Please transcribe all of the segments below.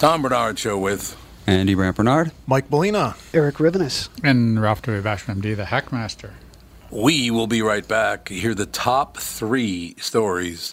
Tom Barnard Show with Andy Brant Barnard, Mike Molina, Eric Rivenes, and Ralph W. Basham, MD, the Hackmaster. We will be right back. Hear the top three stories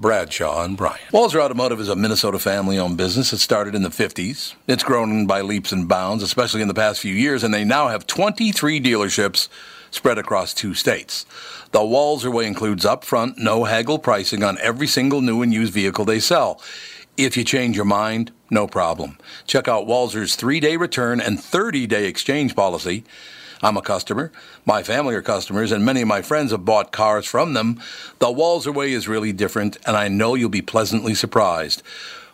Bradshaw, and Bryant. Walser Automotive is a Minnesota family-owned business. It started in the 50s. It's grown by leaps and bounds, especially in the past few years, and they now have 23 dealerships spread across two states. The Walser way includes upfront, no haggle pricing on every single new and used vehicle they sell. If you change your mind, no problem. Check out Walser's three day return and 30 day exchange policy. I'm a customer. My family are customers, and many of my friends have bought cars from them. The Walser way is really different, and I know you'll be pleasantly surprised.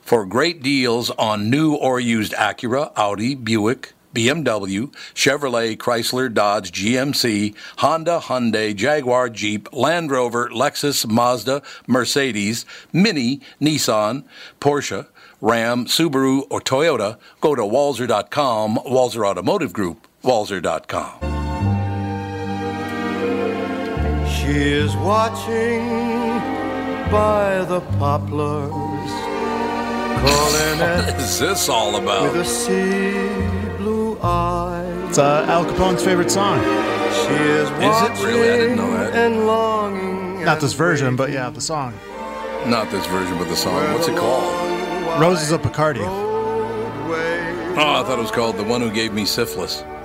For great deals on new or used Acura, Audi, Buick, BMW, Chevrolet, Chrysler, Dodge, GMC, Honda, Hyundai, Jaguar, Jeep, Land Rover, Lexus, Mazda, Mercedes, Mini, Nissan, Porsche, Ram, Subaru, or Toyota, go to walser.com, Walser Automotive Group, walser.com. She is watching by the poplars, calling What is this all about? with a sea blue eye. It's uh, Al Capone's favorite song. She is it watching really? I didn't know that. and longing. Not this version, but yeah, the song. Not this version, but the song. What's it called? Roses of Picardy. Oh, I thought it was called The One Who Gave Me Syphilis.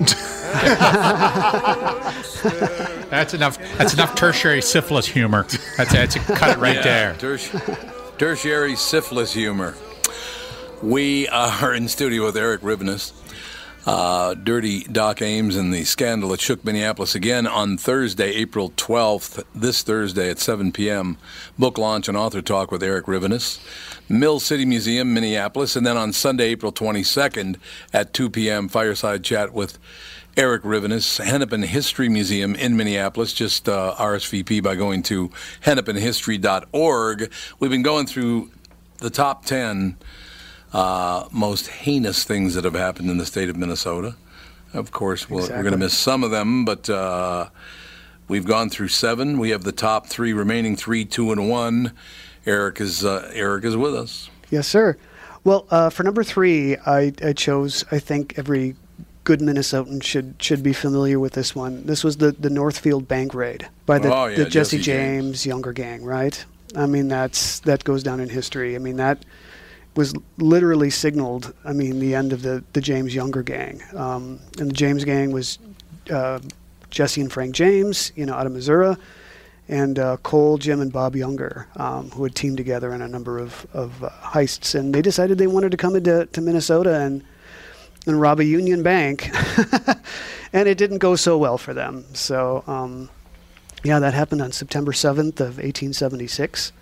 That's enough. That's enough tertiary syphilis humor. That's that's a cut it right Yeah, there. terti- tertiary syphilis humor. We are in studio with Eric Rivenes, uh, Dirty Doc Ames, and the scandal that shook Minneapolis again on Thursday, April 12th, this Thursday at 7 p.m. Book launch and author talk with Eric Rivenes, Mill City Museum, Minneapolis, and then on Sunday, April 22nd at 2 p.m. Fireside Chat with Eric Rivenes, Hennepin History Museum in Minneapolis. Just uh, RSVP by going to hennepinhistory.org. We've been going through the top 10 uh, most heinous things that have happened in the state of Minnesota. Of course, we'll, we're going to miss some of them, but uh, we've gone through seven. We have the top three remaining three, two, and one. Eric is uh, Eric is with us. Yes, sir. Well, uh, for number three, I, I chose, I think, every good Minnesotan should should be familiar with this one. This was the, the Northfield bank raid by the, Oh, yeah, the Jesse, Jesse James, James. younger gang, right? I mean that's that goes down in history. I mean that was literally signaled. I mean the end of the the James Younger gang, um, and the James gang was uh, Jesse and Frank James, you know, out of Missouri, and uh, Cole, Jim, and Bob Younger, um, who had teamed together in a number of, of uh, heists. And they decided they wanted to come into to Minnesota and and rob a Union Bank, and it didn't go so well for them. So, um, yeah, that happened on September 7th of 1876.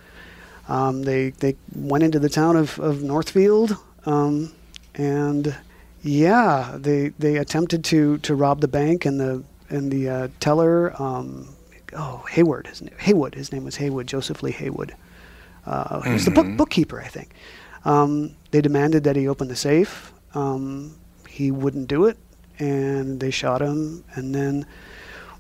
Um, they they went into the town of, of Northfield, um, and yeah, they they attempted to, to rob the bank and the and the uh, teller. Um, oh, Hayward, his name, Heywood. His name was Heywood, Joseph Lee Heywood. Uh, he was the book, bookkeeper, I think. Um, they demanded that he open the safe. Um, he wouldn't do it, and they shot him. And then,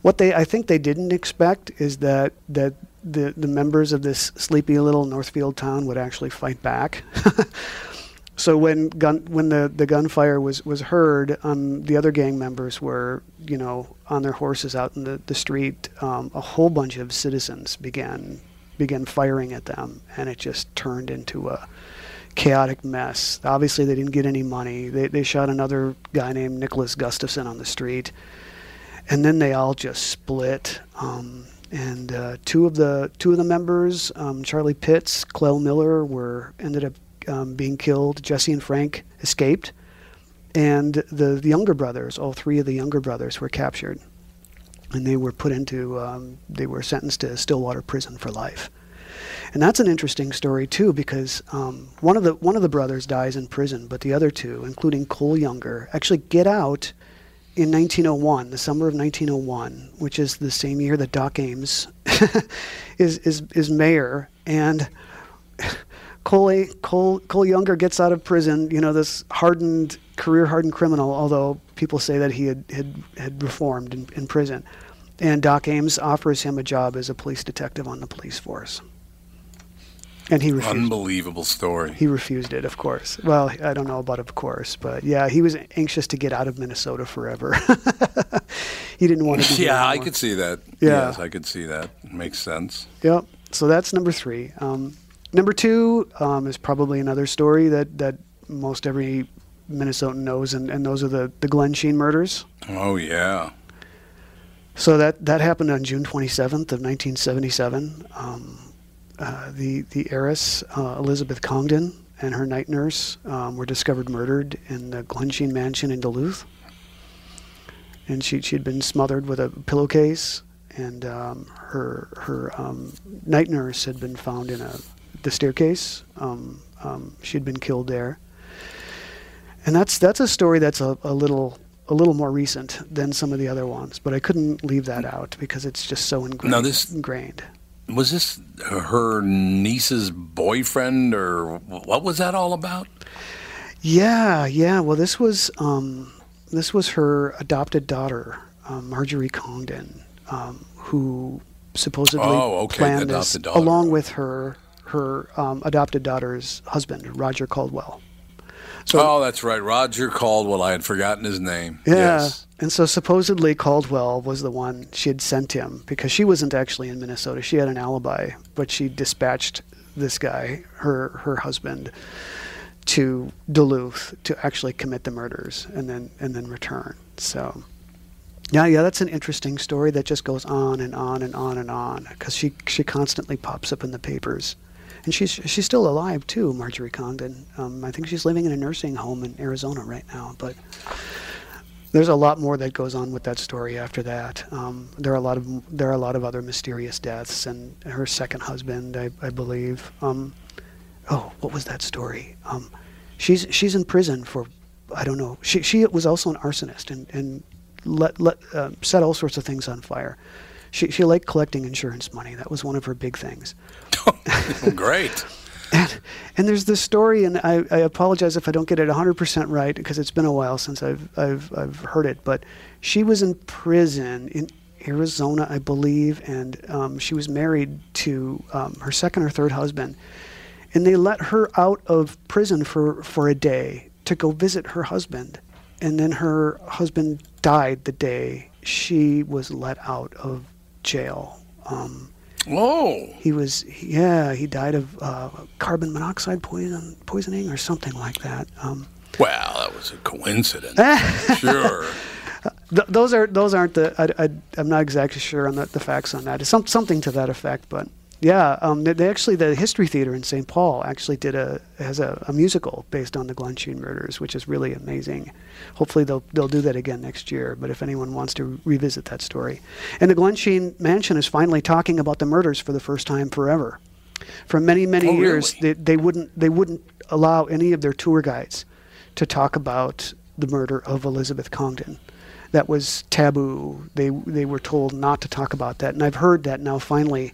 what they I think they didn't expect is that that the the members of this sleepy little Northfield town would actually fight back. so when gun when the, the gunfire was was heard, um, the other gang members were you know on their horses out in the the street. Um, a whole bunch of citizens began began firing at them, and it just turned into a chaotic mess. Obviously, they didn't get any money. They they shot another guy named Nicholas Gustafson on the street, and then they all just split. Um, and uh, two of the two of the members, um, Charlie Pitts, Clell Miller, were ended up um, being killed. Jesse and Frank escaped, and the, the younger brothers, all three of the younger brothers, were captured, and they were put into um, they were sentenced to Stillwater prison for life. And that's an interesting story too, because um, one of the one of the brothers dies in prison, but the other two, including Cole Younger, actually get out in 1901, the summer of 1901, which is the same year that Doc Ames is is is mayor, and Cole, Cole Cole Younger gets out of prison. You know, this hardened, career hardened criminal. Although people say that he had had, had reformed in, in prison, and Doc Ames offers him a job as a police detective on the police force. And he refused. Unbelievable story. He refused it, of course. Well, I don't know about of course, but yeah, he was anxious to get out of Minnesota forever. he didn't want to be. Yeah, I could see that. Yeah. Yes, I could see that. Makes sense. Yep. So that's number three. Um, number two um, is probably another story that, that most every Minnesotan knows, and, and those are the, the Glensheen murders. Oh yeah. So that, that happened on June 27th of 1977. Um, uh, the, the heiress, uh, Elizabeth Congdon, and her night nurse um, were discovered murdered in the Glensheen mansion in Duluth. And she, she had been smothered with a pillowcase, and um, her, her um, night nurse had been found in a, the staircase. Um, um, she had been killed there. And that's, that's a story that's a, a little a little more recent than some of the other ones, but I couldn't leave that out because it's just so ingrained. Now this- ingrained. Was this her niece's boyfriend, or what was that all about? Yeah, yeah. Well, this was um, this was her adopted daughter, um, Marjorie Congdon, um, who supposedly Oh, okay, planned this daughter. along with her her um, adopted daughter's husband, Roger Caldwell. So oh, that's right, Roger Caldwell. I had forgotten his name. Yeah. Yes. And so supposedly Caldwell was the one she had sent him because she wasn't actually in Minnesota. She had an alibi, but she dispatched this guy, her her husband, to Duluth to actually commit the murders and then and then return. So yeah, yeah, that's an interesting story that just goes on and on and on and on because she she constantly pops up in the papers. And she's she's still alive too, Marjorie Congdon. Um, I think she's living in a nursing home in Arizona right now. But there's a lot more that goes on with that story after that. Um, there are a lot of there are a lot of other mysterious deaths, and her second husband, I, I believe. Um, oh, what was that story? Um, she's she's in prison for I don't know. She she was also an arsonist and and let let uh, set all sorts of things on fire. She she liked collecting insurance money. That was one of her big things. Great. And, and there's this story, and I, I apologize if I don't get it 100% right because it's been a while since I've, I've, I've heard it. But she was in prison in Arizona, I believe, and um, she was married to um, her second or third husband. And they let her out of prison for, for a day to go visit her husband. and then her husband died the day she was let out of jail. Um, Oh, he was, yeah, he died of uh, carbon monoxide poison, poisoning or something like that. Um, well, that was a coincidence. sure. th- those are those aren't the. I, I, I'm not exactly sure on the, the facts on that. It's some, something to that effect, but yeah, um, they, they actually the History Theater in St. Paul actually did a has a, a musical based on the Glensheen murders, which is really amazing. Hopefully they'll they'll do that again next year. But if anyone wants to revisit that story, and the Glensheen mansion is finally talking about the murders for the first time forever. For many many Oh, years, really? they, they wouldn't they wouldn't allow any of their tour guides to talk about the murder of Elizabeth Congdon. That was taboo. They they were told not to talk about that, and I've heard that now. Finally,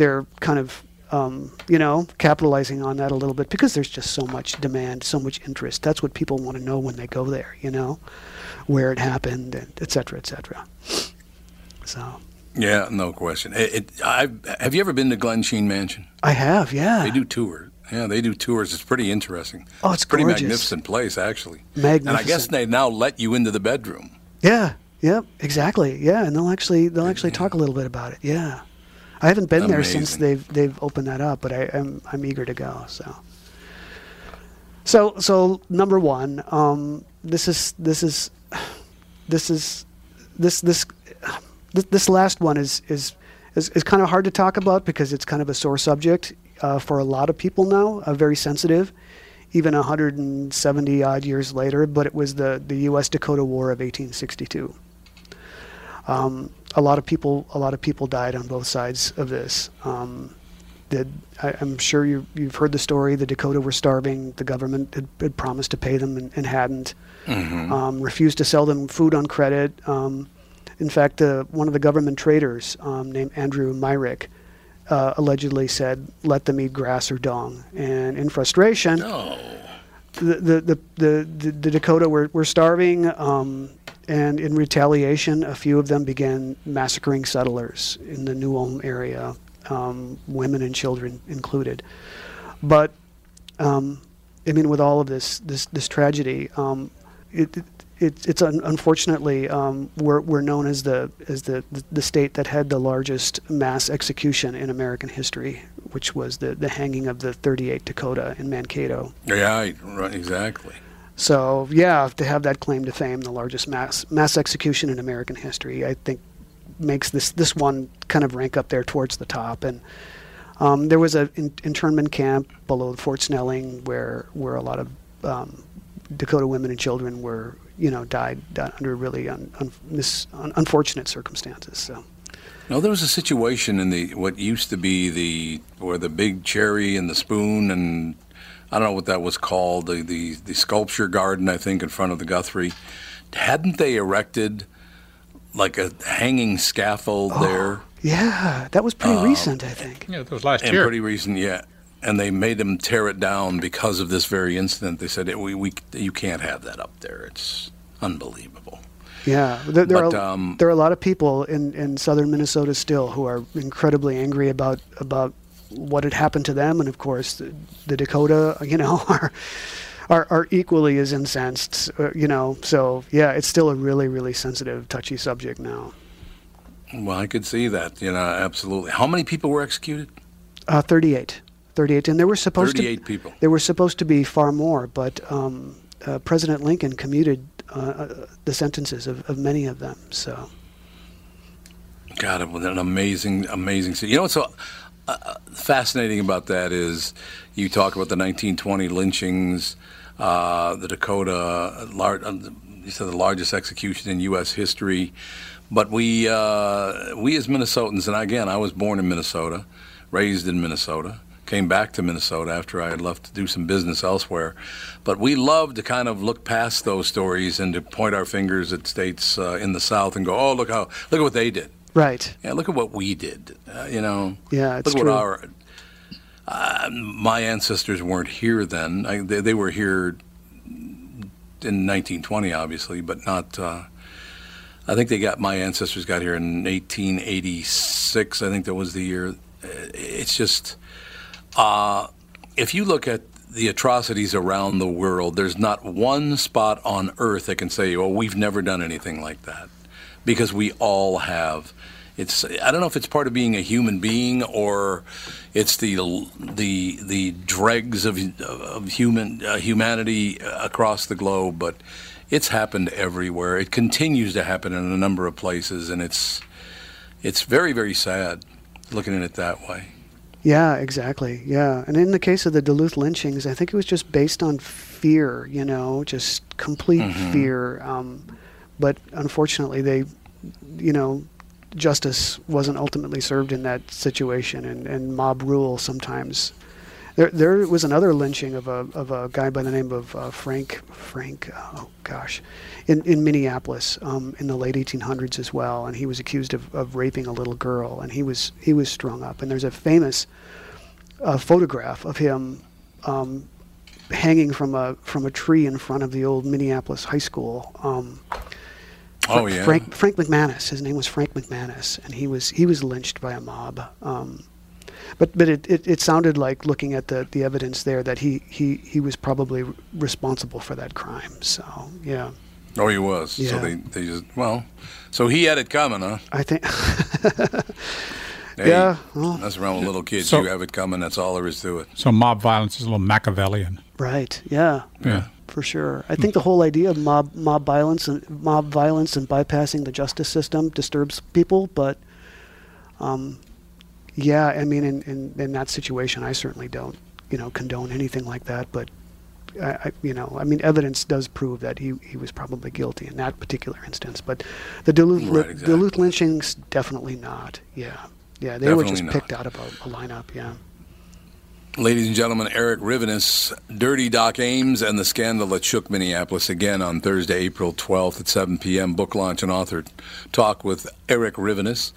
they're kind of um, you know capitalizing on that a little bit because there's just so much demand, so much interest. That's what people want to know when they go there. You know, where it happened, and et cetera, et cetera. So Yeah, no question. It, it, have you ever been to Glensheen Mansion? I have, yeah. They do tours. Yeah, they do tours. It's pretty interesting. Oh, it's a pretty gorgeous. magnificent place, actually. Magnificent. And I guess they now let you into the bedroom. Yeah, yep, exactly. Yeah, and they'll actually they'll actually talk a little bit about it. Yeah, I haven't been there since they've they've opened that up, but I, I'm I'm eager to go. So, so so number one, um, this is this is this is this this this, this last one is is is, is kind of hard to talk about because it's kind of a sore subject uh, for a lot of people now, uh, very sensitive, even 170 odd years later. But it was the the U.S. Dakota War of 1862. Um, a lot of people a lot of people died on both sides of this. Um, the, I, I'm sure you, you've heard the story. The Dakota were starving. The government had, had promised to pay them and, and hadn't. Um, refused to sell them food on credit. Um, in fact, uh, one of the government traders um, named Andrew Myrick uh, allegedly said, "Let them eat grass or dung." And in frustration, the the the, the, the, the Dakota were, were starving, um, and in retaliation, a few of them began massacring settlers in the New Ulm area, um, women and children included. But um, I mean, with all of this this this tragedy, um, it, it it's un- unfortunately um, we're we're known as the as the the state that had the largest mass execution in American history, which was the the hanging of the 38 Dakota in Mankato. yeah, right, exactly. So yeah, to have that claim to fame, the largest mass mass execution in American history, I think makes this this one kind of rank up there towards the top. And um, there was a in, internment camp below Fort Snelling where where a lot of um, Dakota women and children were you know died, died under really un, un, mis, un, unfortunate circumstances. So No, there was a situation in the what used to be the where the big cherry and the spoon and I don't know what that was called the the, the sculpture garden I think in front of the Guthrie. Hadn't they erected like a hanging scaffold there? yeah, that was pretty recent, I think. Yeah, that was last And year. pretty recent, yeah. And they made them tear it down because of this very incident. They said we, we you can't have that up there. It's unbelievable. Yeah, there, there, But, are, um, there are a lot of people in, in southern Minnesota still who are incredibly angry about about what had happened to them, and of course, the, the Dakota, you know, are, are are equally as incensed, uh, you know. So yeah, it's still a really really sensitive, touchy subject now. Well, I could see that. You know, absolutely. How many people were executed? Uh, 38, 38, and there were supposed to Thirty-eight people. there were supposed to be far more, but um, uh, President Lincoln commuted uh, uh, the sentences of, of many of them. So. God, it was an amazing, amazing. scene. You know so uh, fascinating about that is you talk about the 1920 lynchings, uh, the Dakota, lar- uh, you said the largest execution in U.S. history. But we, uh, we as Minnesotans, and again, I was born in Minnesota, raised in Minnesota, came back to Minnesota after I had left to do some business elsewhere. But we love to kind of look past those stories and to point our fingers at states uh, in the South and go, "Oh, look how look at what they did." Right. Yeah, look at what we did. Uh, you know. Yeah, it's look at true. what our. Uh, my ancestors weren't here then. I, they, they were here in 1920, obviously, but not. Uh, I think they got my ancestors got here in 1886. I think that was the year. Uh, It's just uh, if you look at the atrocities around the world, there's not one spot on earth that can say, "Well, we've never done anything like that," because we all have. It's I don't know if it's part of being a human being or it's the the the dregs of of human uh, humanity across the globe, but it's happened everywhere. It continues to happen in a number of places, and it's it's very very sad looking at it that way. Yeah, exactly. Yeah, and in the case of the Duluth lynchings, I think it was just based on fear. You know, just complete Mhm. fear. Um, but unfortunately, they, you know, justice wasn't ultimately served in that situation, and, and mob rule sometimes. There, there was another lynching of a of a guy by the name of uh, Frank Frank. Oh gosh, in in Minneapolis um, in the late 1800s as well, and he was accused of, of raping a little girl, and he was he was strung up. And there's a famous uh, photograph of him um, hanging from a from a tree in front of the old Minneapolis high school. Um, Oh, yeah. Frank Frank McManus. His name was Frank McManus, and he was he was lynched by a mob. Um, but but it, it, it sounded like looking at the, the evidence there that he, he, he was probably responsible for that crime. So yeah, Oh, he was. So Yeah. they, they just well, so he had it coming, huh? I think. Hey, Yeah, well- that's around with little kids. So- you have it coming. That's all there is to it. So mob violence is a little Machiavellian. right. Yeah. Yeah. For sure. I think the whole idea of mob mob violence and mob violence and bypassing the justice system disturbs people, but um, yeah, I mean, in, in, in that situation, I certainly don't, you know, condone anything like that. But I, I, you know, I mean, evidence does prove that he, he was probably guilty in that particular instance. But the Duluth Right, li- exactly. Duluth lynchings, definitely not. Yeah, yeah, they were just not. picked out of a, a lineup. Yeah. Ladies and gentlemen, Eric Rivenes, Dirty Doc Ames, and the scandal that shook Minneapolis again on Thursday, April 12th at 7 p.m. Book launch and author talk with Eric Rivenes,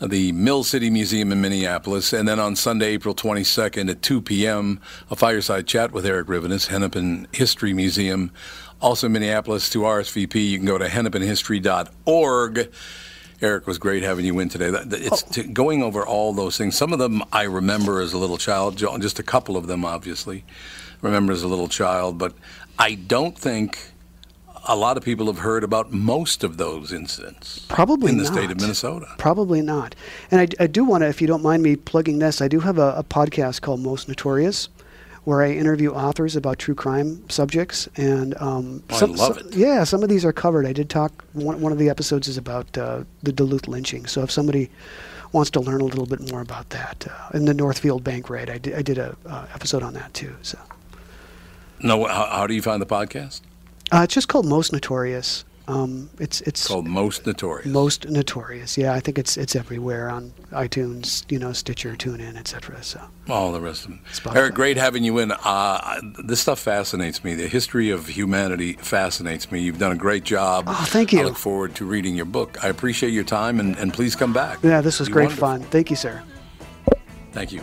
the Mill City Museum in Minneapolis, and then on Sunday, April 22nd at 2 p.m. a fireside chat with Eric Rivenes, Hennepin History Museum, also in Minneapolis. To RSVP, you can go to hennepinhistory.org. Eric was great having you in today. It's Oh. going over all those things. Some of them I remember as a little child, just a couple of them, obviously, remember as a little child. But I don't think a lot of people have heard about most of those incidents. Probably in the not. state of Minnesota. Probably not. And I, I do want to, if you don't mind me plugging this, I do have a, a podcast called Most Notorious, where I interview authors about true crime subjects. And um, Oh, I love some- it. Yeah, some of these are covered. I did talk. One, one of the episodes is about uh, the Duluth lynching. So if somebody wants to learn a little bit more about that, uh, in the Northfield Bank raid, I did, I did a uh, episode on that too. So No, how, how do you find the podcast? uh, it's just called Most Notorious. Um, it's it's called Most Notorious. Most notorious. Yeah, I think it's it's everywhere on iTunes, you know, Stitcher, TuneIn, etc. So All the rest of them. Spotify. Eric, great having you in. Uh, this stuff fascinates me. The history of humanity fascinates me. You've done a great job. Oh, thank you. I look forward to reading your book. I appreciate your time, and, and please come back. yeah, this was great wonderful. fun. Thank you, sir. Thank you.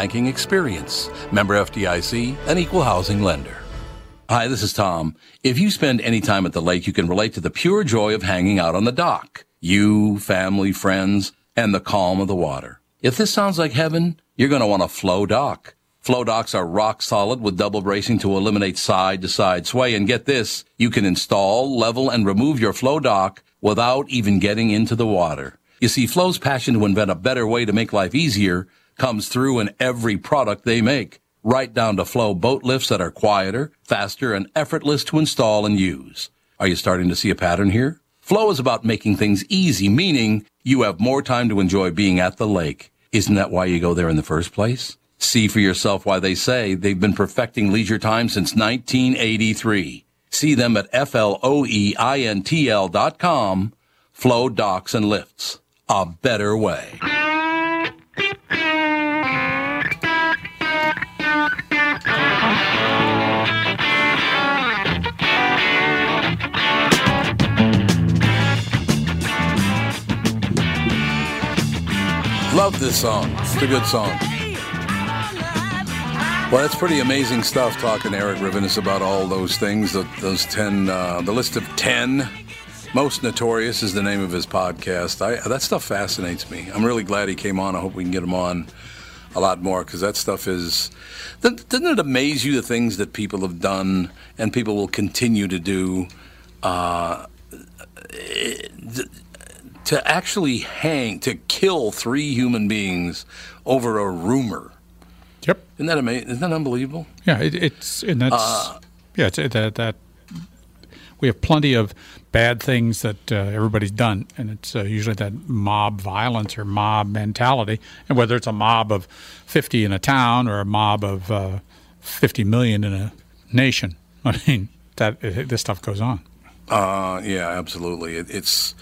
banking experience. Member FDIC, an equal housing lender. Hi, this is Tom. If you spend any time at the lake, you can relate to the pure joy of hanging out on the dock. You, family, friends, and the calm of the water. If this sounds like heaven, you're going to want a Floe dock. Floe docks are rock solid with double bracing to eliminate side to side sway. And get this, you can install, level, and remove your Floe dock without even getting into the water. You see, Floe's passion to invent a better way to make life easier comes through in every product they make, right down to Floe boat lifts that are quieter, faster, and effortless to install and use. Are you starting to see a pattern here? Floe is about making things easy, meaning you have more time to enjoy being at the lake. Isn't that why you go there in the first place? See for yourself why they say they've been perfecting leisure time since 1983. See them at E F-L-O-E-I-N-T-L dot com. Floe Docks and Lifts. A better way. Love this song. It's a good song. Well, that's pretty amazing stuff. Talking to Eric Rivenes about all those things. The, those ten, uh, the list of ten most notorious is the name of his podcast. I, that stuff fascinates me. I'm really glad he came on. I hope we can get him on a lot more because that stuff is. Doesn't it amaze you the things that people have done and people will continue to do? Uh, to actually hang, to kill three human beings over a rumor. Yep. Isn't that amazing? Isn't that unbelievable? Yeah, it, it's and that's Uh, yeah, it's that that we have plenty of bad things that uh, everybody's done, and it's uh, usually that mob violence or mob mentality, and whether it's a mob of fifty in a town or a mob of uh, fifty million in a nation. I mean, that it, this stuff goes on. Uh, yeah, absolutely. It, it's,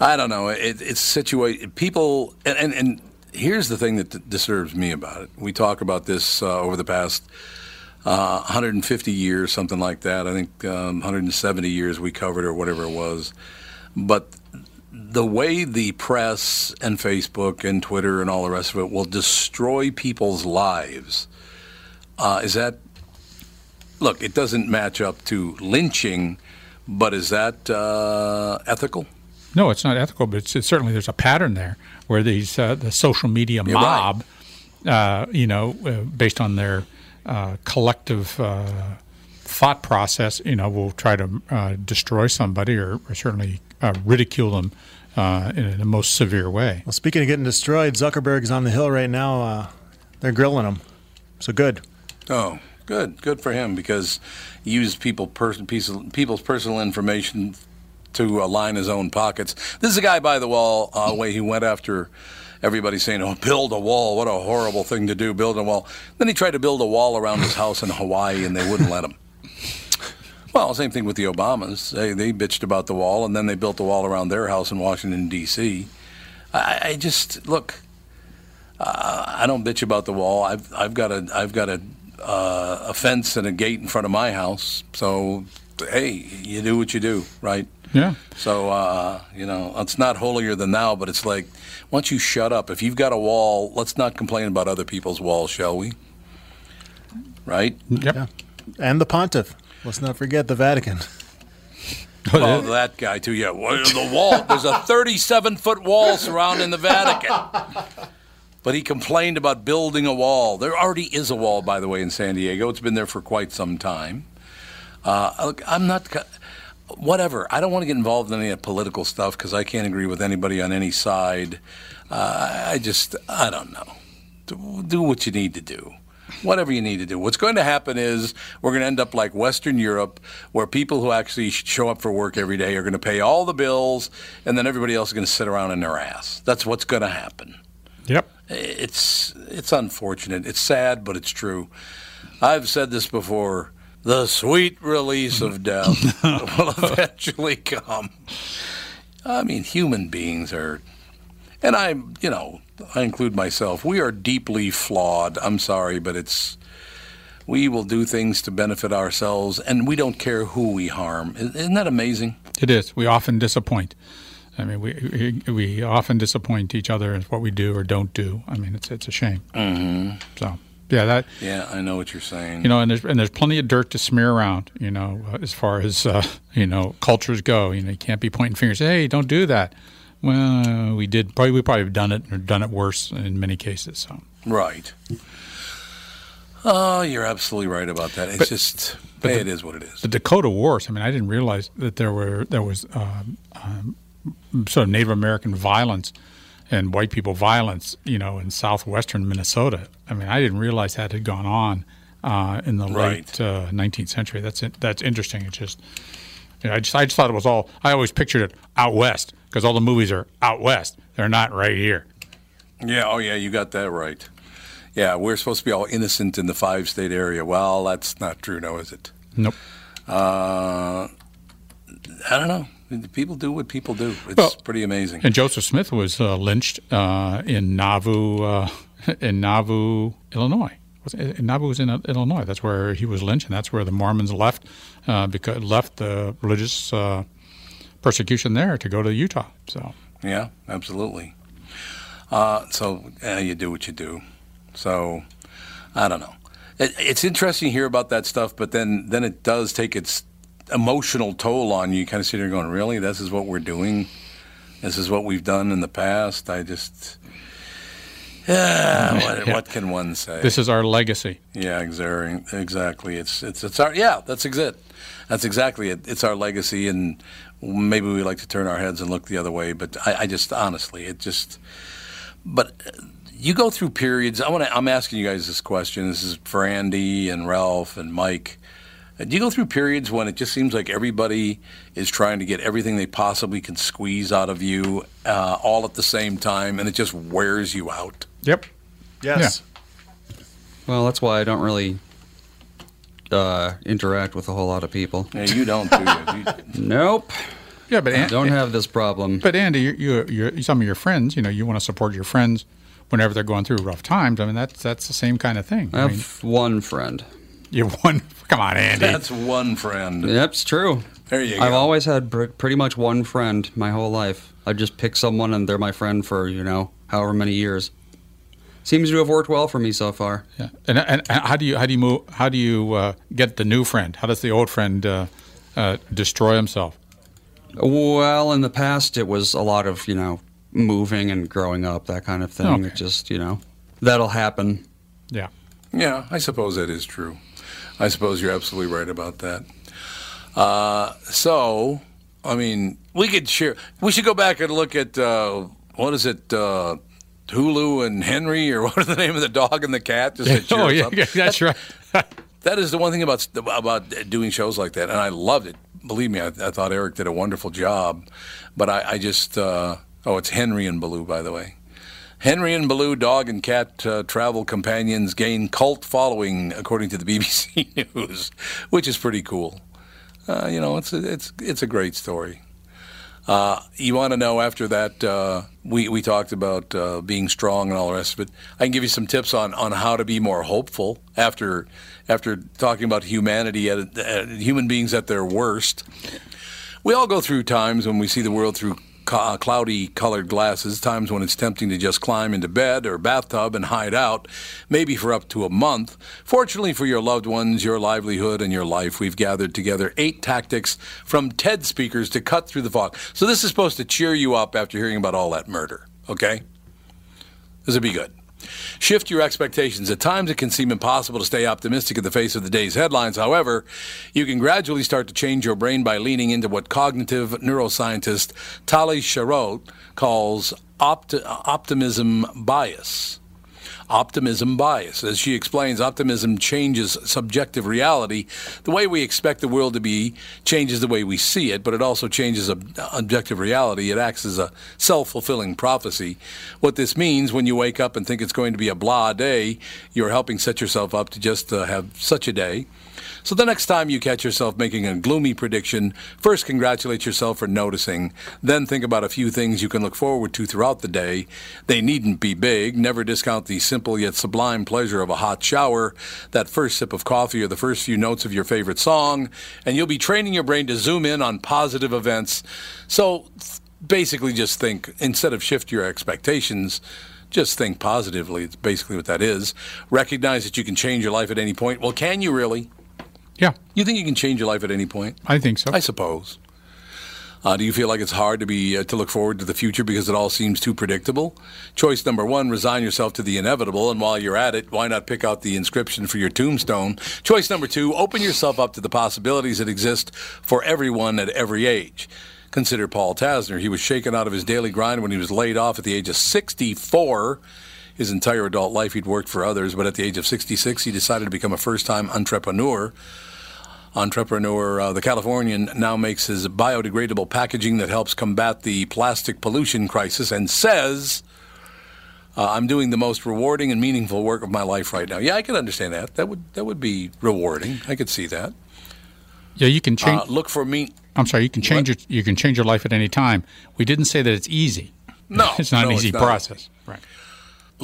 I don't know. It, it's situate people, and, and, and here's the thing that disturbs me about it. We talk about this uh, over the past uh, 150 years, something like that. I think um, 170 years we covered, or whatever it was. But the way the press and Facebook and Twitter and all the rest of it will destroy people's lives uh, is that look? It doesn't match up to lynching, but is that uh, ethical? No, it's not ethical, but it's, it's certainly there's a pattern there where these uh, the social media You're right. mob, uh, you know, uh, based on their uh, collective uh, thought process, you know, will try to uh, destroy somebody or, or certainly uh, ridicule them uh, in the most severe way. Well, speaking of getting destroyed, Zuckerberg's on the hill right now. Uh, they're grilling him. So good. Oh, good, good for him because he used people person piece of, people's personal information to uh, line his own pockets. This is a guy by the wall uh, way he went after everybody saying, "Oh, build a wall! What a horrible thing to do, build a wall." Then he tried to build a wall around his house in Hawaii, and they wouldn't let him. Well, same thing with the Obamas. They, they bitched about the wall, and then they built the wall around their house in Washington D.C. I, I just look. Uh, I don't bitch about the wall. I've I've got a I've got a uh, a fence and a gate in front of my house. So hey, you do what you do, right? Yeah. So uh, you know, it's not holier than thou, but it's like once you shut up, if you've got a wall, let's not complain about other people's walls, shall we? Right? Yep. Yeah. And the pontiff. Let's not forget the Vatican. Oh, that guy too. Yeah, Well, the wall. There's a 37 foot wall surrounding the Vatican. But he complained about building a wall. There already is a wall, by the way, in San Diego. It's been there for quite some time. Uh, look, I'm not. Whatever. I don't want to get involved in any political stuff because I can't agree with anybody on any side. Uh, I just, I don't know. Do, do what you need to do. Whatever you need to do. What's going to happen is we're going to end up like Western Europe, where people who actually show up for work every day are going to pay all the bills, and then everybody else is going to sit around in their ass. That's what's going to happen. Yep. It's it's unfortunate. It's sad, but it's true. I've said this before. The sweet release of death will eventually come. I mean, human beings are, and I, you know, I include myself. We are deeply flawed. I'm sorry, but it's we will do things to benefit ourselves, and we don't care who we harm. Isn't that amazing? It is. We often disappoint. I mean, we we, we often disappoint each other in what we do or don't do. I mean, it's it's a shame. Mm-hmm. So yeah, that Yeah, I know what you're saying. you know, and there's and there's plenty of dirt to smear around. You know, uh, as far as uh, you know, cultures go. You know, you can't be pointing fingers. Hey, don't do that. Well, we did. Probably we probably have done it or done it worse in many cases. So Right. Oh, you're absolutely right about that. It's But- just, but hey, the- it is what it is. the Dakota Wars. I mean, I didn't realize that there were there was um, um, sort of Native American violence and white people violence. You know, in southwestern Minnesota. I mean, I didn't realize that had gone on uh, in the Right. late uh, 19th century. That's that's interesting. It's just. You know, I just I just thought it was all. I always pictured it out west because all the movies are out west. They're not right here. Yeah, oh yeah, you got that right. Yeah, we're supposed to be all innocent in the five state area. Well, that's not true, now is it? Nope. Uh, I don't know. People do what people do. It's Well, pretty amazing. And Joseph Smith was uh, lynched uh, in Nauvoo, uh, in Nauvoo, Illinois. Nauvoo was in uh, Illinois. That's where he was lynched, and that's where the Mormons left uh, because left the religious uh, persecution there to go to Utah. So Yeah, absolutely. Uh, so you do what you do. So I don't know. It, it's interesting to hear about that stuff, but then then it does take its emotional toll on you. You kind of sit there going, "Really? This is what we're doing? This is what we've done in the past?" I just. Yeah, what, Yeah. what can one say? This is our legacy. Yeah, exactly. Exactly. It's it's it's our yeah. That's it. That's exactly it. It's our legacy, and maybe we like to turn our heads and look the other way. But I, I just honestly, it just. But uh, you go through periods. I want to. I'm asking you guys this question. This is for Andy and Ralph and Mike. Do you go through periods when it just seems like everybody is trying to get everything they possibly can squeeze out of you, uh, all at the same time, and it just wears you out? Yep. Yes. Well, that's why I don't really uh, interact with a whole lot of people. Yeah, you don't do you? You- Nope. Yeah, but I don't have this problem. But Andy, you, you, you, some of your friends, you know, you want to support your friends whenever they're going through rough times. I mean, that's that's the same kind of thing. I I have mean, one friend. You one. Come on, Andy. That's one friend. That's true. There you go. I've always had pr- pretty much one friend my whole life. I just pick someone and they're my friend for, you know, however many years. Seems to have worked well for me so far. Yeah. And, and, and how do you how do you move? How do you uh, get the new friend? How does the old friend uh, uh, destroy himself? Well, in the past, it was a lot of, you know, moving and growing up, that kind of thing. Okay. It just, you know, that'll happen. Yeah. Yeah, I suppose that is true. I suppose you're absolutely right about that. Uh, so, I mean, we could share. We should go back and look at uh, what is it, uh, Hulu and Henry, or what is the name of the dog and the cat? Just oh yeah, that's right. That is the one thing about about doing shows like that, and I loved it. Believe me, I, I thought Eric did a wonderful job. But I, I just uh, oh, it's Henry and Baloo, by the way. Henry and Baloo, dog and cat uh, travel companions, gain cult following, according to the BBC News, which is pretty cool. Uh, you know, it's a, it's it's a great story. Uh, you want to know after that? Uh, we we talked about uh, being strong and all the rest of it. I can give you some tips on, on how to be more hopeful after after talking about humanity at, at human beings at their worst. We all go through times when we see the world through co- uh, cloudy colored glasses, times when it's tempting to just climb into bed or bathtub and hide out, maybe for up to a month. Fortunately for your loved ones, your livelihood, and your life, we've gathered together eight tactics from TED speakers to cut through the fog. So this is supposed to cheer you up after hearing about all that murder, okay? This would be good. Shift your expectations. At times, it can seem impossible to stay optimistic in the face of the day's headlines. However, you can gradually start to change your brain by leaning into what cognitive neuroscientist Tali Sharot calls opt- optimism bias. Optimism bias. As she explains, optimism changes subjective reality. The way we expect the world to be changes the way we see it, but it also changes ob- objective reality. It acts as a self fulfilling prophecy. What this means when you wake up and think it's going to be a blah day, you're helping set yourself up to just uh, have such a day. So the next time you catch yourself making a gloomy prediction, first congratulate yourself for noticing. Then think about a few things you can look forward to throughout the day. They needn't be big. Never discount the simple yet sublime pleasure of a hot shower, that first sip of coffee, or the first few notes of your favorite song, and you'll be training your brain to zoom in on positive events. So basically, just think instead of shift your expectations. Just think positively. It's basically what that is. Recognize that you can change your life at any point. Well, can you really? Yeah, You think you can change your life at any point? I think so. I suppose. Uh, do you feel like it's hard to be uh, to look forward to the future because it all seems too predictable? Choice number one: resign yourself to the inevitable, and while you're at it, why not pick out the inscription for your tombstone? Choice number two: open yourself up to the possibilities that exist for everyone at every age. Consider Paul Tasner. He was shaken out of his daily grind when he was laid off at the age of 64. His entire adult life, he'd worked for others, but at the age of 66, he decided to become a first-time entrepreneur entrepreneur, uh, the Californian, now makes his biodegradable packaging that helps combat the plastic pollution crisis and says, uh, "I'm doing the most rewarding and meaningful work of my life right now." Yeah, I can understand that. That would that would be rewarding. I could see that. yeah, you can change. Uh, look for me. I'm sorry, you can change your, you can change your life at any time. We didn't say that it's easy. No, it's not no, an easy not. process. Right.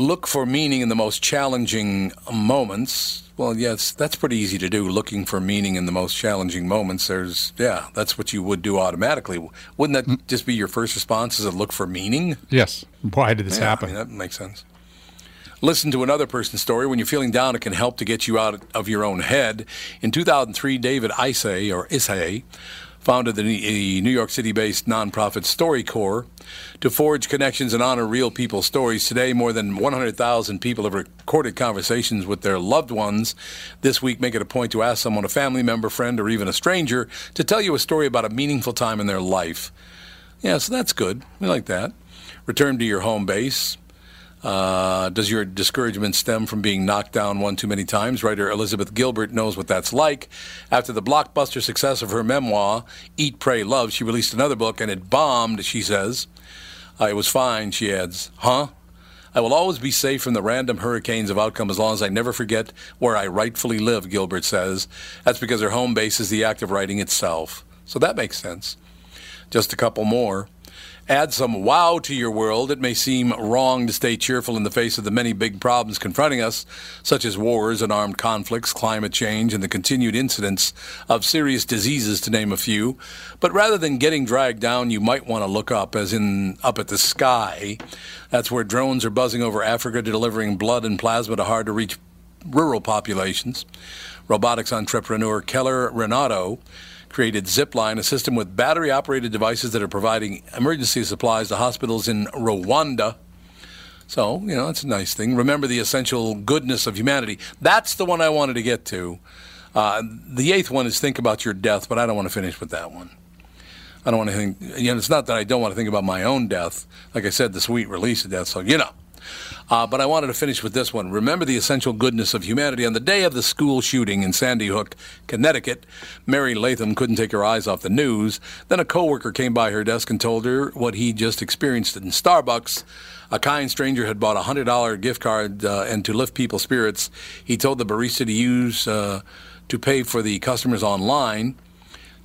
Look for meaning in the most challenging moments. Well, yes, that's pretty easy to do. Looking for meaning in the most challenging moments. There's, yeah, that's what you would do automatically. Wouldn't that just be your first response? Is to look for meaning? Yes. Why did this Yeah, happen? I mean, that makes sense. Listen to another person's story. When you're feeling down, it can help to get you out of your own head. In 2003, David Isay, or Isay, founded the New York City based nonprofit StoryCorps to forge connections and honor real people's stories. Today, more than 100,000 people have recorded conversations with their loved ones. This week, make it a point to ask someone, a family member, friend, or even a stranger, to tell you a story about a meaningful time in their life. Yeah, so that's good. We like that. Return to your home base. Uh, does your discouragement stem from being knocked down one too many times? Writer Elizabeth Gilbert knows what that's like. After the blockbuster success of her memoir, Eat, Pray, Love, she released another book and it bombed, she says. Uh, it was fine, she adds. Huh? I will always be safe from the random hurricanes of outcome as long as I never forget where I rightfully live, Gilbert says. That's because her home base is the act of writing itself. So that makes sense. Just a couple more. Add some wow to your world. It may seem wrong to stay cheerful in the face of the many big problems confronting us, such as wars and armed conflicts, climate change, and the continued incidence of serious diseases, to name a few. But rather than getting dragged down, you might want to look up, as in up at the sky. That's where drones are buzzing over Africa, delivering blood and plasma to hard to reach rural populations. Robotics entrepreneur Keller Rinaudo created Zipline, a system with battery operated devices that are providing emergency supplies to hospitals in Rwanda. So, you know, that's a nice thing. Remember the essential goodness of humanity. That's the one I wanted to get to. Uh, the eighth one is think about your death, but I don't want to finish with that one. I don't want to think, you know, it's not that I don't want to think about my own death. Like I said, the sweet release of death, so, you know. Uh, but I wanted to finish with this one. Remember the essential goodness of humanity. On the day of the school shooting in Sandy Hook, Connecticut, Mary Latham couldn't take her eyes off the news. Then a coworker came by her desk and told her what he just experienced in Starbucks. A kind stranger had bought a hundred dollar gift card, uh, and to lift people's spirits, he told the barista to use uh, to pay for the customers online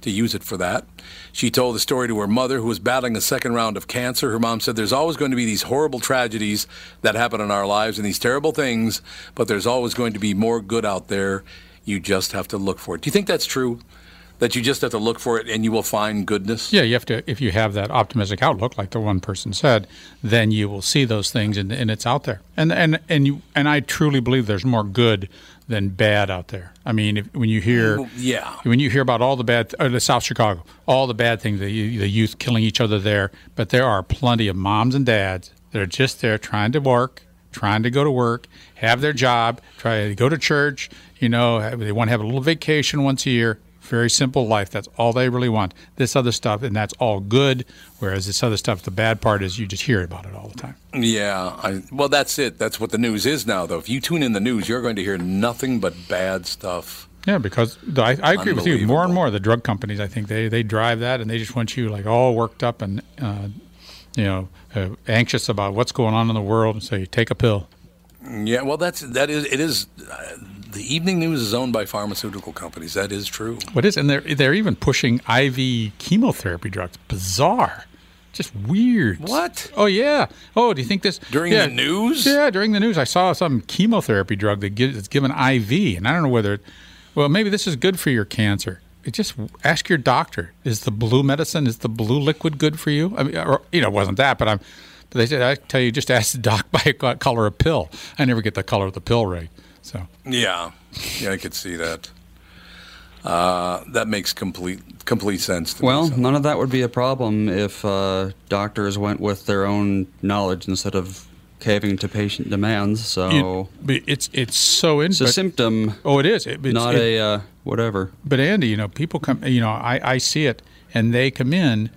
to use it for that. She told the story to her mother, who was battling a second round of cancer. Her mom said, There's always going to be these horrible tragedies that happen in our lives and these terrible things, but there's always going to be more good out there. You just have to look for it. Do you think that's true? That you just have to look for it and you will find goodness? Yeah, you have to. If you have that optimistic outlook, like the one person said, then you will see those things, and, and it's out there. And and and you and I truly believe there's more good than bad out there. I mean, if, when you hear yeah. when you hear about all the bad, uh, the South Chicago, all the bad things, the, the youth killing each other there, but there are plenty of moms and dads that are just there trying to work, trying to go to work, have their job, try to go to church. You know, they want to have a little vacation once a year. Very simple life. That's all they really want. This other stuff, and that's all good. Whereas this other stuff, the bad part is you just hear about it all the time. Yeah. I, well, that's it. That's what the news is now, though. If you tune in the news, you're going to hear nothing but bad stuff. Yeah, because I, I agree with you. More and more, the drug companies, I think they, they drive that, and they just want you like all worked up and uh, you know uh, anxious about what's going on in the world, and so you take a pill. Yeah, well, that's that is it is. Uh, the evening news is owned by pharmaceutical companies. That is true. What is? And they're they're even pushing IV chemotherapy drugs. Bizarre, just weird. What? Oh yeah. Oh, do you think this During yeah, the news? Yeah, during the news, I saw some chemotherapy drug that gives it's given IV, and I don't know whether. It, well, maybe this is good for your cancer. It just ask your doctor: Is the blue medicine, is the blue liquid good for you? I mean, or, you know, it wasn't that, but I'm. But they said I tell you just ask the doc by color of pill. I never get the color of the pill right. So Yeah, yeah, I could see that. Uh, that makes complete complete sense. To Well, me, so. none of that would be a problem if uh, doctors went with their own knowledge instead of caving to patient demands. So You- but it's it's so in. it's a but- symptom, Oh, it is. It- it's- not it- a uh, whatever. But Andy, you know, people come. You know, I, I see it, and they come in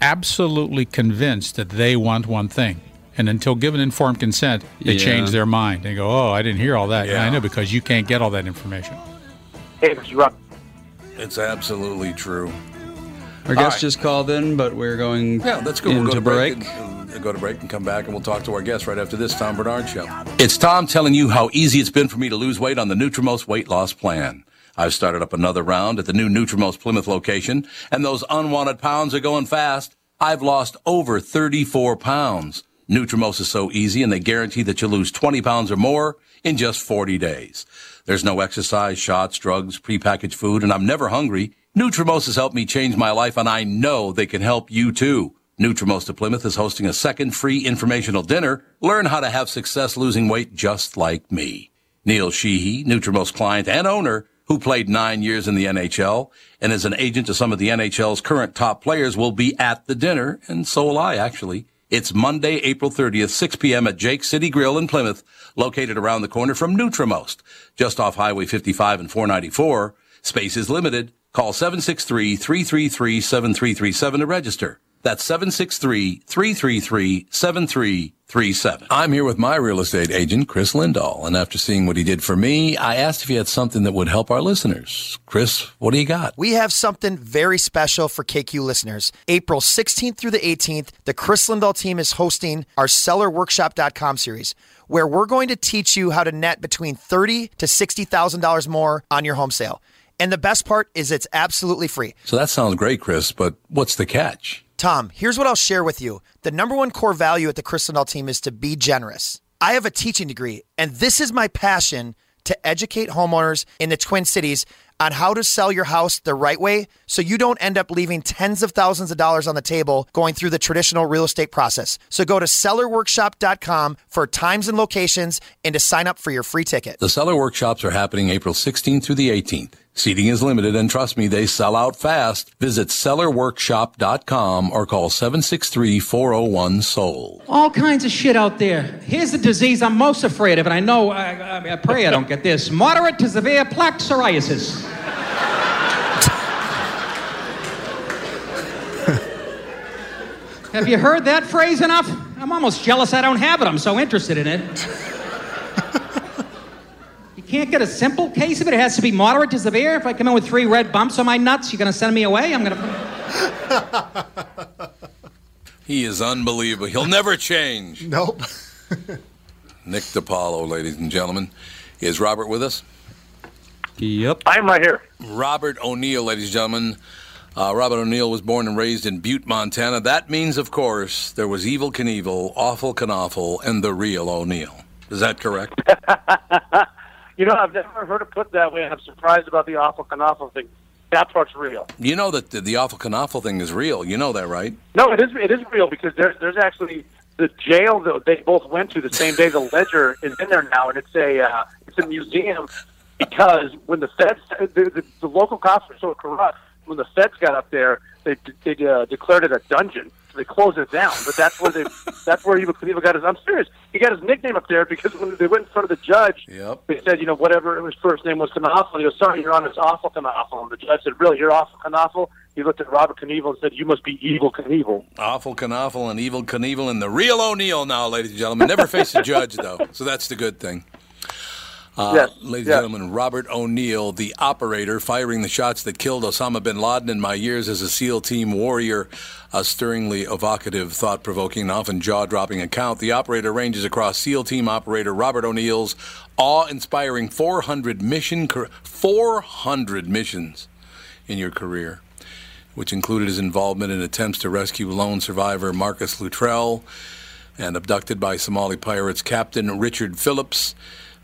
absolutely convinced that they want one thing, and until given informed consent, they Yeah. change their mind. They go, "Oh, I didn't hear all that." Yeah, I know because you can't get all that information. Hey, Mr. Rock. it's absolutely true. Our guest right. just called in, but we're going Yeah, that's good. into We'll go to break. break. and, uh, go to break and come back, and we'll talk to our guest right after this Tom Barnard show. It's Tom telling you how easy it's been for me to lose weight on the Nutrimost weight loss plan. I've started up another round at the new Nutrimost Plymouth location, and those unwanted pounds are going fast. I've lost over 34 pounds. Nutrimost is so easy and they guarantee that you'll lose 20 pounds or more in just 40 days. There's no exercise, shots, drugs, prepackaged food, and I'm never hungry. Nutrimost has helped me change my life and I know they can help you too. Nutrimost of Plymouth is hosting a second free informational dinner. Learn how to have success losing weight just like me. Neil Sheehy, Nutrimost client and owner, who played nine years in the NHL and is an agent to some of the NHL's current top players, will be at the dinner, and so will I actually. It's Monday, April 30th, 6 p.m. at Jake City Grill in Plymouth, located around the corner from Nutrimost, just off Highway 55 and 494. Space is limited. Call 763-333-7337 to register. That's 763-333-7337. I'm here with my real estate agent, Chris Lindahl, and after seeing what he did for me, I asked if he had something that would help our listeners. Chris, what do you got? We have something very special for KQ listeners. April 16th through the 18th, the Chris Lindahl team is hosting our sellerworkshop.com series, where we're going to teach you how to net between 30 to $60,000 more on your home sale. And the best part is it's absolutely free. So that sounds great, Chris, but what's the catch? Tom, here's what I'll share with you. The number one core value at the Lindahl team is to be generous. I have a teaching degree, and this is my passion to educate homeowners in the Twin Cities on how to sell your house the right way so you don't end up leaving tens of thousands of dollars on the table going through the traditional real estate process. So go to sellerworkshop.com for times and locations and to sign up for your free ticket. The seller workshops are happening April 16th through the 18th. Seating is limited and trust me, they sell out fast. Visit sellerworkshop.com or call 763-401-SOLD. All kinds of shit out there. Here's the disease I'm most afraid of, and I know, I, I, I pray I don't get this. Moderate to severe plaque psoriasis. Have you heard that phrase enough? I'm almost jealous I don't have it. I'm so interested in it. You can't get a simple case of it. It has to be moderate to severe. If I come in with three red bumps on my nuts, you're going to send me away? I'm going to. He is unbelievable. He'll never change. Nope. Nick DiPaolo, ladies and gentlemen. Is Robert with us? Yep. I'm right here. Robert O'Neill, ladies and gentlemen. Uh, Robert O'Neill was born and raised in Butte, Montana. That means, of course, there was Evel Knievel, Awful Knofel, and the real O'Neill. Is that correct? You know, I've never heard it put that way, and I'm surprised about the awful Knofel thing. That part's real. you know that the, the Awful Knofel thing is real. You know that, right? No, it is. It is real because there's there's actually the jail that they both went to the same day. The ledger is in there now, and it's a uh, it's a museum because when the feds the, the, the local cops were so corrupt, when the feds got up there, they they uh, declared it a dungeon. So they closed it down. But that's where they that's where Evel Knievel got his. I'm serious. He got his nickname up there because when they went in front of the judge, Yep. they said, you know, whatever his first name was Knofel. He goes, sorry, you're on this awful Knofel. And the judge said, really, you're awful Knofel? He looked at Robert Knievel and said, you must be evil Knievel. Awful Knofel and Evel Knievel and the real O'Neill now, ladies and gentlemen. Never faced a judge, though, so that's the good thing. Uh, Yes, Ladies yes. and gentlemen, Robert O'Neill, the operator firing the shots that killed Osama bin Laden in my years as a SEAL team warrior, a stirringly evocative, thought provoking, and often jaw dropping account. The operator ranges across SEAL team operator Robert O'Neill's awe inspiring 400 mission, 400 missions in your career, which included his involvement in attempts to rescue lone survivor Marcus Luttrell and abducted by Somali pirates Captain Richard Phillips,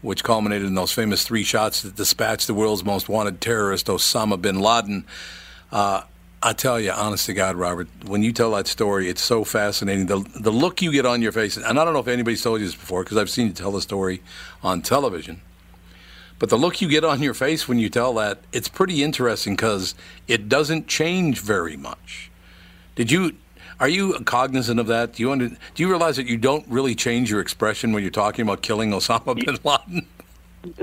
which culminated in those famous three shots that dispatched the world's most wanted terrorist, Osama bin Laden. Uh, I tell you, honest to God, Robert, when you tell that story, it's so fascinating. The, the look you get on your face, and I don't know if anybody's told you this before because I've seen you tell the story on television, but the look you get on your face when you tell that, it's pretty interesting because it doesn't change very much. Did you? Are you cognizant of that? Do you under, do you realize that you don't really change your expression when you're talking about killing Osama bin Laden?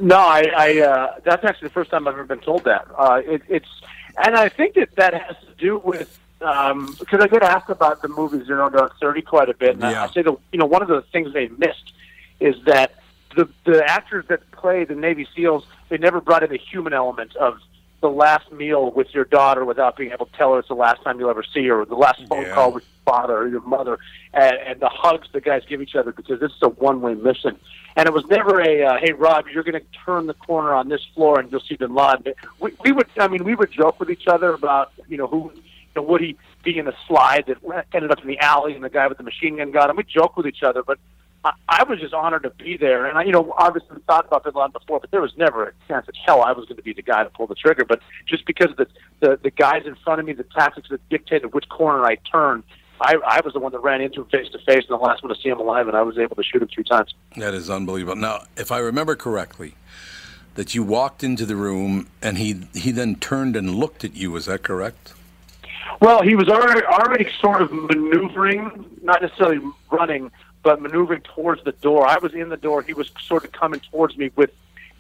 No, I, I uh, that's actually the first time I've ever been told that. Uh, it, it's, and I think that that has to do with um, because I get asked about the movies, you know, Dark Thirty quite a bit, and I- I say the you know one of the things they missed is that the the actors that play the Navy SEALs they never brought in the human element of the last meal with your daughter without being able to tell her it's the last time you'll ever see her, or the last phone Yeah. call with your father or your mother, and, and the hugs the guys give each other because this is a one-way mission. And it was never a, uh, hey, Rob, you're going to turn the corner on this floor and you'll see Bin Laden. We, we would, I mean, we would joke with each other about, you know, who you know, would he be in a slide that ended up in the alley and the guy with the machine gun got him? We joke with each other, but I, I was just honored to be there. And I, you know, obviously thought about Bin Laden before, but there was never a chance that hell I was going to be the guy to pull the trigger. But just because of the the, the guys in front of me, the tactics that dictated which corner I turned. I, I was the one that ran into him face to face, and the last one to see him alive, and I was able to shoot him three times. That is unbelievable. Now, if I remember correctly, that you walked into the room and he he then turned and looked at you. Is that correct? Well, he was already already sort of maneuvering, not necessarily running, but maneuvering towards the door. I was in the door. He was sort of coming towards me with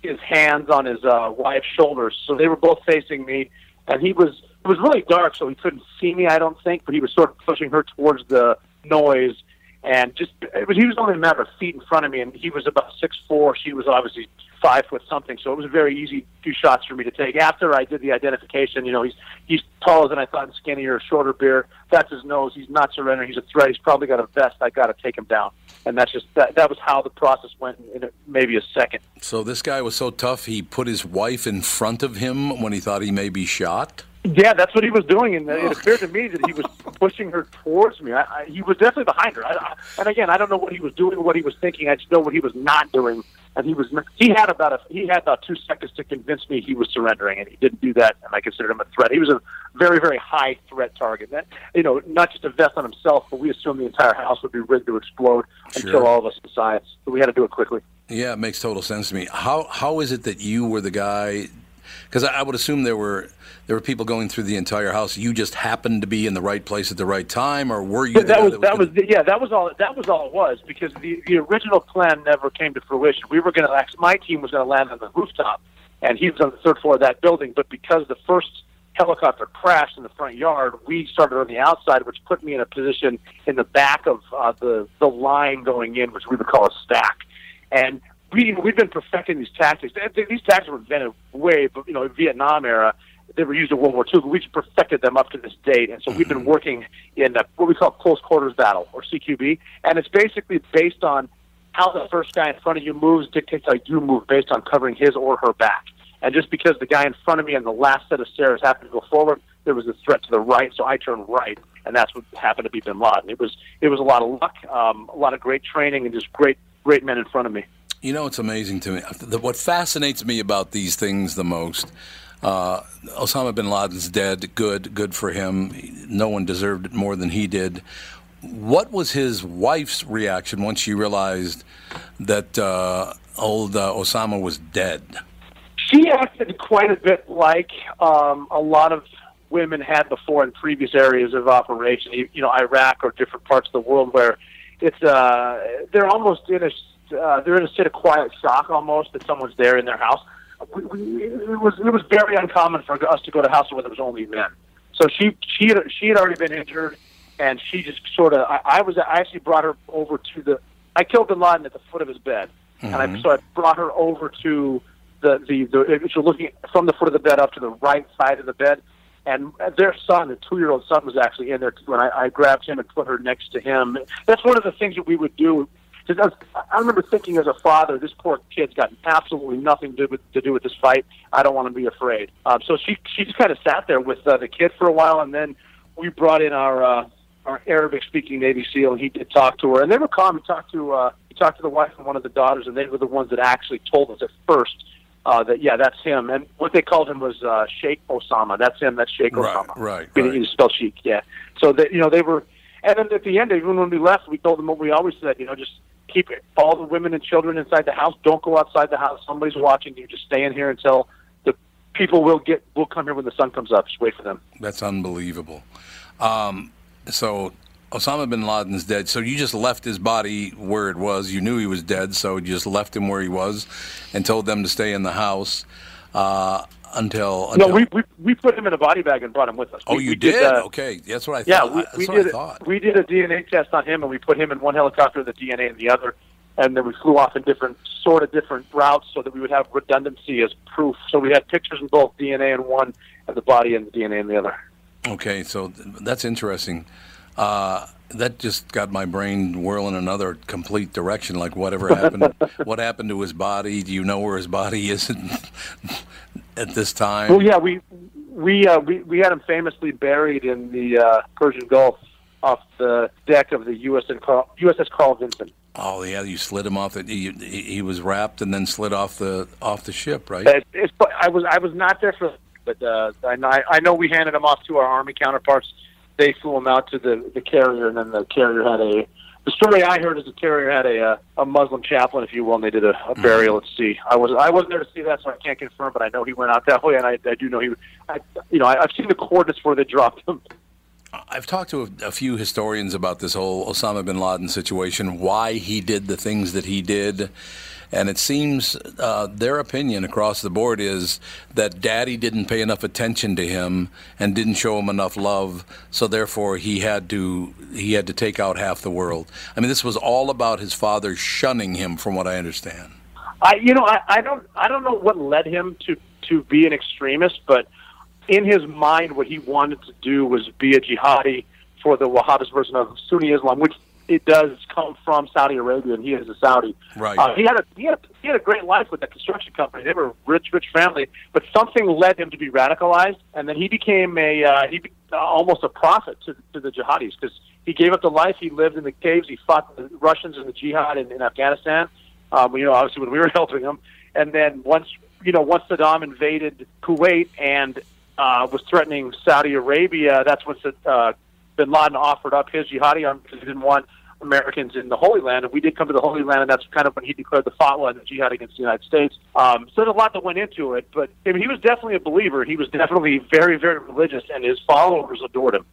his hands on his uh, wife's shoulders. So they were both facing me, and he was. It was really dark, so he couldn't see me. I don't think, but he was sort of pushing her towards the noise, and just it was. He was only a matter of feet in front of me, and he was about six four. She was obviously five foot something, so it was a very easy few shots for me to take. After I did the identification, you know, he's he's taller than I thought, and skinnier, shorter beard. That's his nose. He's not surrendering. He's a threat. He's probably got a vest. I got to take him down, and that's just that. That was how the process went in maybe a second. So this guy was so tough, he put his wife in front of him when he thought he may be shot. Yeah, that's what he was doing, and it appeared to me that he was pushing her towards me. I, I, he was definitely behind her. I, I, and again, I don't know what he was doing what he was thinking. I just know what he was not doing. And he was he had about a he had about two seconds to convince me he was surrendering, and he didn't do that. And I considered him a threat. He was a very very high threat target. That you know, not just a vest on himself, but we assumed the entire house would be rigged to explode and kill all of us science. So we had to do it quickly. Yeah, it makes total sense to me. How how is it that you were the guy? Because I I would assume there were there were people going through the entire house. You just happened to be in the right place at the right time, or were you? Yeah, that was that that was yeah that was all that was all it was because the the original plan never came to fruition. We were going to my team was going to land on the rooftop, and he was on the third floor of that building. But because the first helicopter crashed in the front yard, we started on the outside, which put me in a position in the back of uh, the the line going in, which we would call a stack, and. We, we've been perfecting these tactics. These tactics were invented way, back, you know, in Vietnam era they were used in World War II, but we just perfected them up to this date. And so we've been working in uh what we call close quarters battle, or CQB, and it's basically based on how the first guy in front of you moves dictates how you move based on covering his or her back. And just because the guy in front of me on the last set of stairs happened to go forward, there was a threat to the right, so I turned right, and that's what happened to be Bin Laden. It was it was a lot of luck, um, a lot of great training, and just great great men in front of me. You know, it's amazing to me. What fascinates me about these things the most, uh, Osama bin Laden's dead. Good, good for him. No one deserved it more than he did. What was his wife's reaction once she realized that uh, old uh, Osama was dead? she acted quite a bit like um, a lot of women had before in previous areas of operation, you know, Iraq or different parts of the world, where it's uh, they're almost in a uh, they're in a state of quiet shock almost that someone's there in their house. We, we, it was it was very uncommon for us to go to houses where there was only men. So she she had, she had already been injured, and she just sort of I, I was I actually brought her over to the I killed Bin Laden at the foot of his bed, and I Mhm. so I brought her over to the the, the if you're looking from the foot of the bed up to the right side of the bed, and their son, the two year old son, was actually in there and I, I grabbed him and put her next to him. That's one of the things that we would do. 'Cause I, I remember thinking as a father, this poor kid's got absolutely nothing to do with, to do with this fight. I don't want to be afraid. Um, so she she just kind of sat there with uh, the kid for a while, and then we brought in our uh, our Arabic speaking Navy SEAL, and he did talk to her, and they were calm. He talked to uh, he talked to the wife and one of the daughters, and they were the ones that actually told us at first uh, that yeah, that's him. And what they called him was uh, Sheikh Osama. That's him. That's Sheikh Right, Osama. right, right. He's spelled Sheikh. Yeah. So that you know they were, and then at the end, even when we left, we told them what we always said. You know, just keep it all the women and children inside the house. Don't go outside the house. Somebody's watching you. Just stay in here until the people will get will come here when the sun comes up. Just wait for them. That's unbelievable. Um, so Osama bin Laden's dead. So you just left his body where it was. You knew he was dead, so you just left him where he was, and told them to stay in the house uh, until. until No, we, we we put him in a body bag and brought him with us. oh, We- you we did? uh, okay, that's what I Yeah, thought. we, that's we what did. I thought. We did a DNA test on him, and we put him in one helicopter, with the DNA in the other, and then we flew off in different, sort of different routes, so that we would have redundancy as proof. So we had pictures in both DNA in one, and the body and the DNA in the other. Okay, so th- that's interesting. Uh, that just got my brain whirling another complete direction. Like whatever happened, what happened to his body? Do you know where his body is at this time? Well, yeah, we we uh, we we had him famously buried in the uh, Persian Gulf off the deck of the USS Carl, USS Carl Vinson. Oh yeah, you slid him off. The, he, he was wrapped and then slid off the off the ship, right? It, it's, I was I was not there for, but uh, I know I know we handed him off to our army counterparts. They flew him out to the the carrier, and then the carrier had a. The story I heard is the carrier had a uh, a Muslim chaplain, if you will, and they did a, a burial at sea. I was I wasn't there to see that, so I can't confirm, but I know he went out that way, and I, I do know he. I, you know, I, I've seen the coordinates where they dropped him. I've talked to a, a, few historians about this whole Osama bin Laden situation, why he did the things that he did. And it seems uh, their opinion across the board is that daddy didn't pay enough attention to him and didn't show him enough love, so therefore he had to he had to take out half the world. I mean, this was all about his father shunning him, from what I understand. I, you know, I, I don't I don't know what led him to to be an extremist, but in his mind, what he wanted to do was be a jihadi for the Wahhabist version of Sunni Islam, which it does come from Saudi Arabia, and he is a Saudi. Right. Uh, he had a he had a, he had a great life with that construction company. They were a rich, rich family, but something led him to be radicalized, and then he became a uh, he be, uh, almost a prophet to to the jihadis because he gave up the life. He lived in the caves. He fought the Russians in the jihad in, in Afghanistan. Um, you know, obviously when we were helping him, and then once you know once Saddam invaded Kuwait and uh, was threatening Saudi Arabia, that's when uh, Bin Laden offered up his jihadi army because he didn't want Americans in the Holy Land. And we did come to the Holy Land, and that's kind of when he declared the fatwa and the jihad against the United States. Um, so there's a lot that went into it, but I mean, he was definitely a believer. He was definitely very, very religious, and his followers adored him.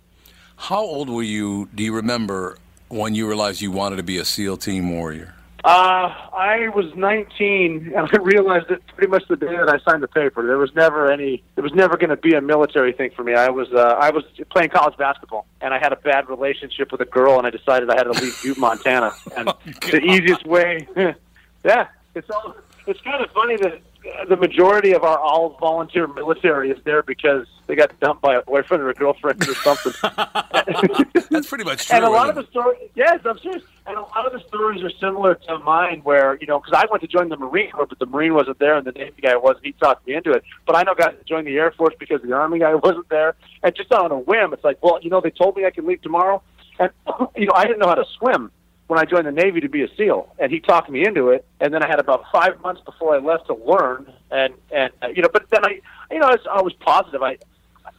How old were you? Do you remember when you realized you wanted to be a SEAL team warrior? Uh, I was 19, and I realized it pretty much the day that I signed the paper. There was never any. There was never going to be a military thing for me. I was. Uh, I was playing college basketball, and I had a bad relationship with a girl, and I decided I had to leave Butte, Montana. And oh, the easiest way, yeah, it's all. It's kind of funny that the majority of our all volunteer military is there because they got dumped by a boyfriend or a girlfriend or something. That's pretty much true. And a lot of the stories, yes, I'm serious. And a lot of the stories are similar to mine, where you know, because I went to join the Marine Corps, but the Marine wasn't there, and the Navy guy was. He talked me into it. But I know guys that joined the Air Force because the Army guy wasn't there, and just on a whim, it's like, well, you know, they told me I can leave tomorrow, and you know, I didn't know how to swim when I joined the Navy to be a SEAL, and he talked me into it. And then I had about five months before I left to learn, and and uh, you know, but then I, you know, I was, I was positive. I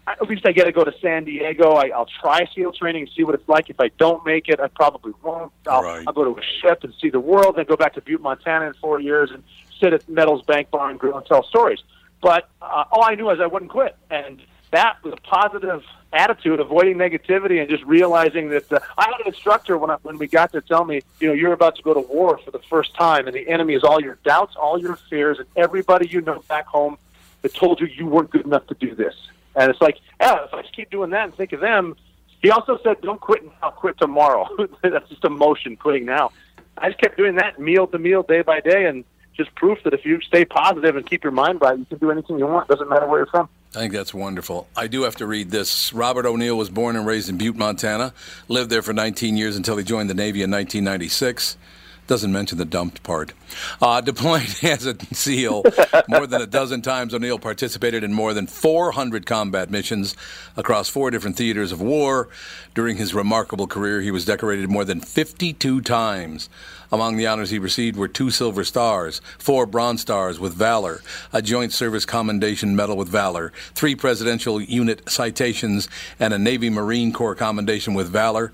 at least I get to go to San Diego. I, I'll try SEAL training and see what it's like. If I don't make it, I probably won't. I'll, right. I'll go to a ship and see the world, then go back to Butte, Montana in four years and sit at Metals Bank Bar and grill and tell stories. But uh, all I knew is I wouldn't quit, and that was a positive attitude, avoiding negativity, and just realizing that uh, I had an instructor when I, when we got there tell me, you know, you're about to go to war for the first time, and the enemy is all your doubts, all your fears, and everybody you know back home that told you you weren't good enough to do this. And it's like, yeah, if I just keep doing that and think of them. He also said, don't quit now, quit tomorrow. That's just emotion, quitting now. I just kept doing that meal to meal, day by day, and just proof that if you stay positive and keep your mind right, you can do anything you want. Doesn't matter where you're from. I think that's wonderful. I do have to read this. Robert O'Neill was born and raised in Butte, Montana. Lived there for 19 years until he joined the Navy in 1996. Doesn't mention the dumped part. Uh, deployed as a SEAL more than a dozen times, O'Neill participated in more than 400 combat missions across four different theaters of war. During his remarkable career, he was decorated more than 52 times. Among the honors he received were two Silver Stars, four Bronze Stars with Valor, a Joint Service Commendation Medal with Valor, three Presidential Unit citations, and a Navy Marine Corps Commendation with Valor.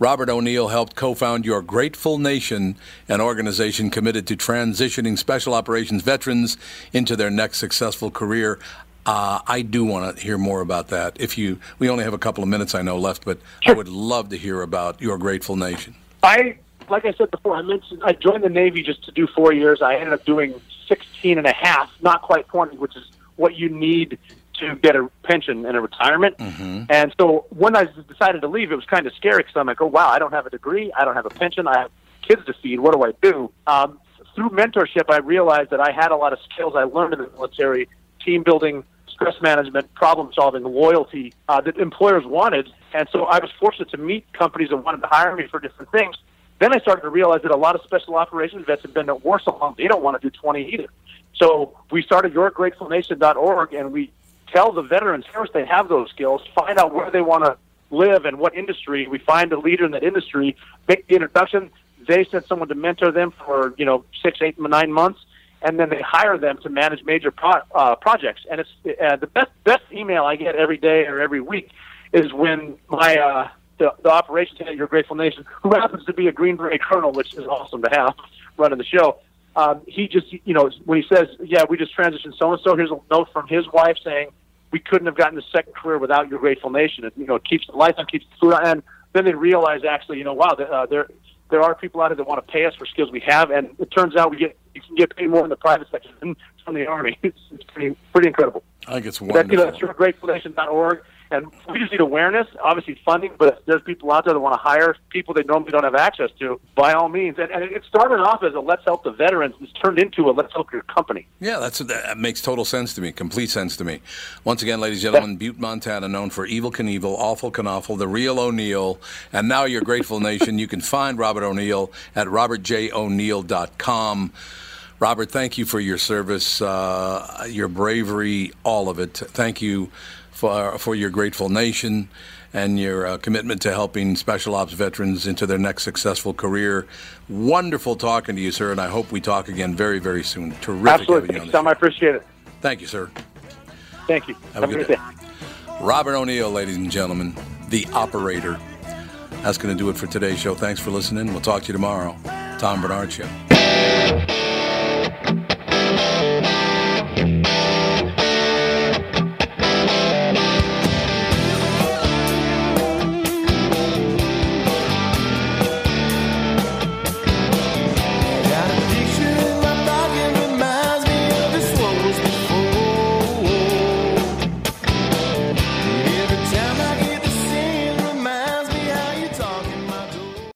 Robert O'Neill helped co found Your Grateful Nation, an organization committed to transitioning special operations veterans into their next successful career. Uh, I do want to hear more about that. If you, we only have a couple of minutes, I know, left, but I would love to hear about Your Grateful Nation. I like I said before, I mentioned I joined the Navy just to do four years. I ended up doing 16 and a half, not quite 20, which is what you need to get a pension and a retirement. Mm-hmm. And so when I decided to leave, it was kind of scary because I'm like, oh, wow, I don't have a degree. I don't have a pension. I have kids to feed. What do I do? Um, through mentorship, I realized that I had a lot of skills I learned in the military, team building, stress management, problem solving, loyalty uh, that employers wanted. And so I was fortunate to meet companies that wanted to hire me for different things. Then I started to realize that a lot of special operations vets have been at war so long, they don't want to do 20 either. So we started yourgratefulnation.org and we tell the veterans first they have those skills, find out where they want to live and what industry. We find a leader in that industry, make the introduction. They send someone to mentor them for you know six, eight, nine months, and then they hire them to manage major pro- uh, projects. And it's uh, the best best email I get every day or every week is when my uh, the, the operations head Your Grateful Nation, who happens to be a Green Beret colonel, which is awesome to have running the show. Um, he just, you know, when he says, "Yeah, we just transitioned so and so," here's a note from his wife saying, "We couldn't have gotten the second career without Your Grateful Nation." It, you know, it keeps the lights on, keeps the food on, and then they realize actually, you know, wow, uh, there there are people out there that want to pay us for skills we have, and it turns out we get you can get paid more in the private sector than from the army. It's, it's pretty pretty incredible. I think it's wonderful. you know, that's yourgratefulnation.org. And we just need awareness, obviously funding, but if there's people out there that want to hire people they normally don't have access to, by all means. And, and it started off as a Let's Help the Veterans. It's turned into a Let's Help Your Company. Yeah, that's that makes total sense to me, complete sense to me. Once again, ladies and gentlemen, Butte, Montana, known for Evel Knievel, Awful Knofel, the real O'Neill, and now your Grateful Nation. You can find Robert O'Neill at robertjo'neill.com. Robert, thank you for your service, uh, your bravery, all of it. Thank you for for your Grateful Nation and your uh, commitment to helping special ops veterans into their next successful career. Wonderful talking to you, sir, and I hope we talk again very, very soon. Terrific Absolutely. having you on Thanks, Tom. I appreciate it. Thank you, sir. Thank you. Have a good day. Robert O'Neill, ladies and gentlemen, the operator. That's going to do it for today's show. Thanks for listening. We'll talk to you tomorrow. Tom Barnard Show.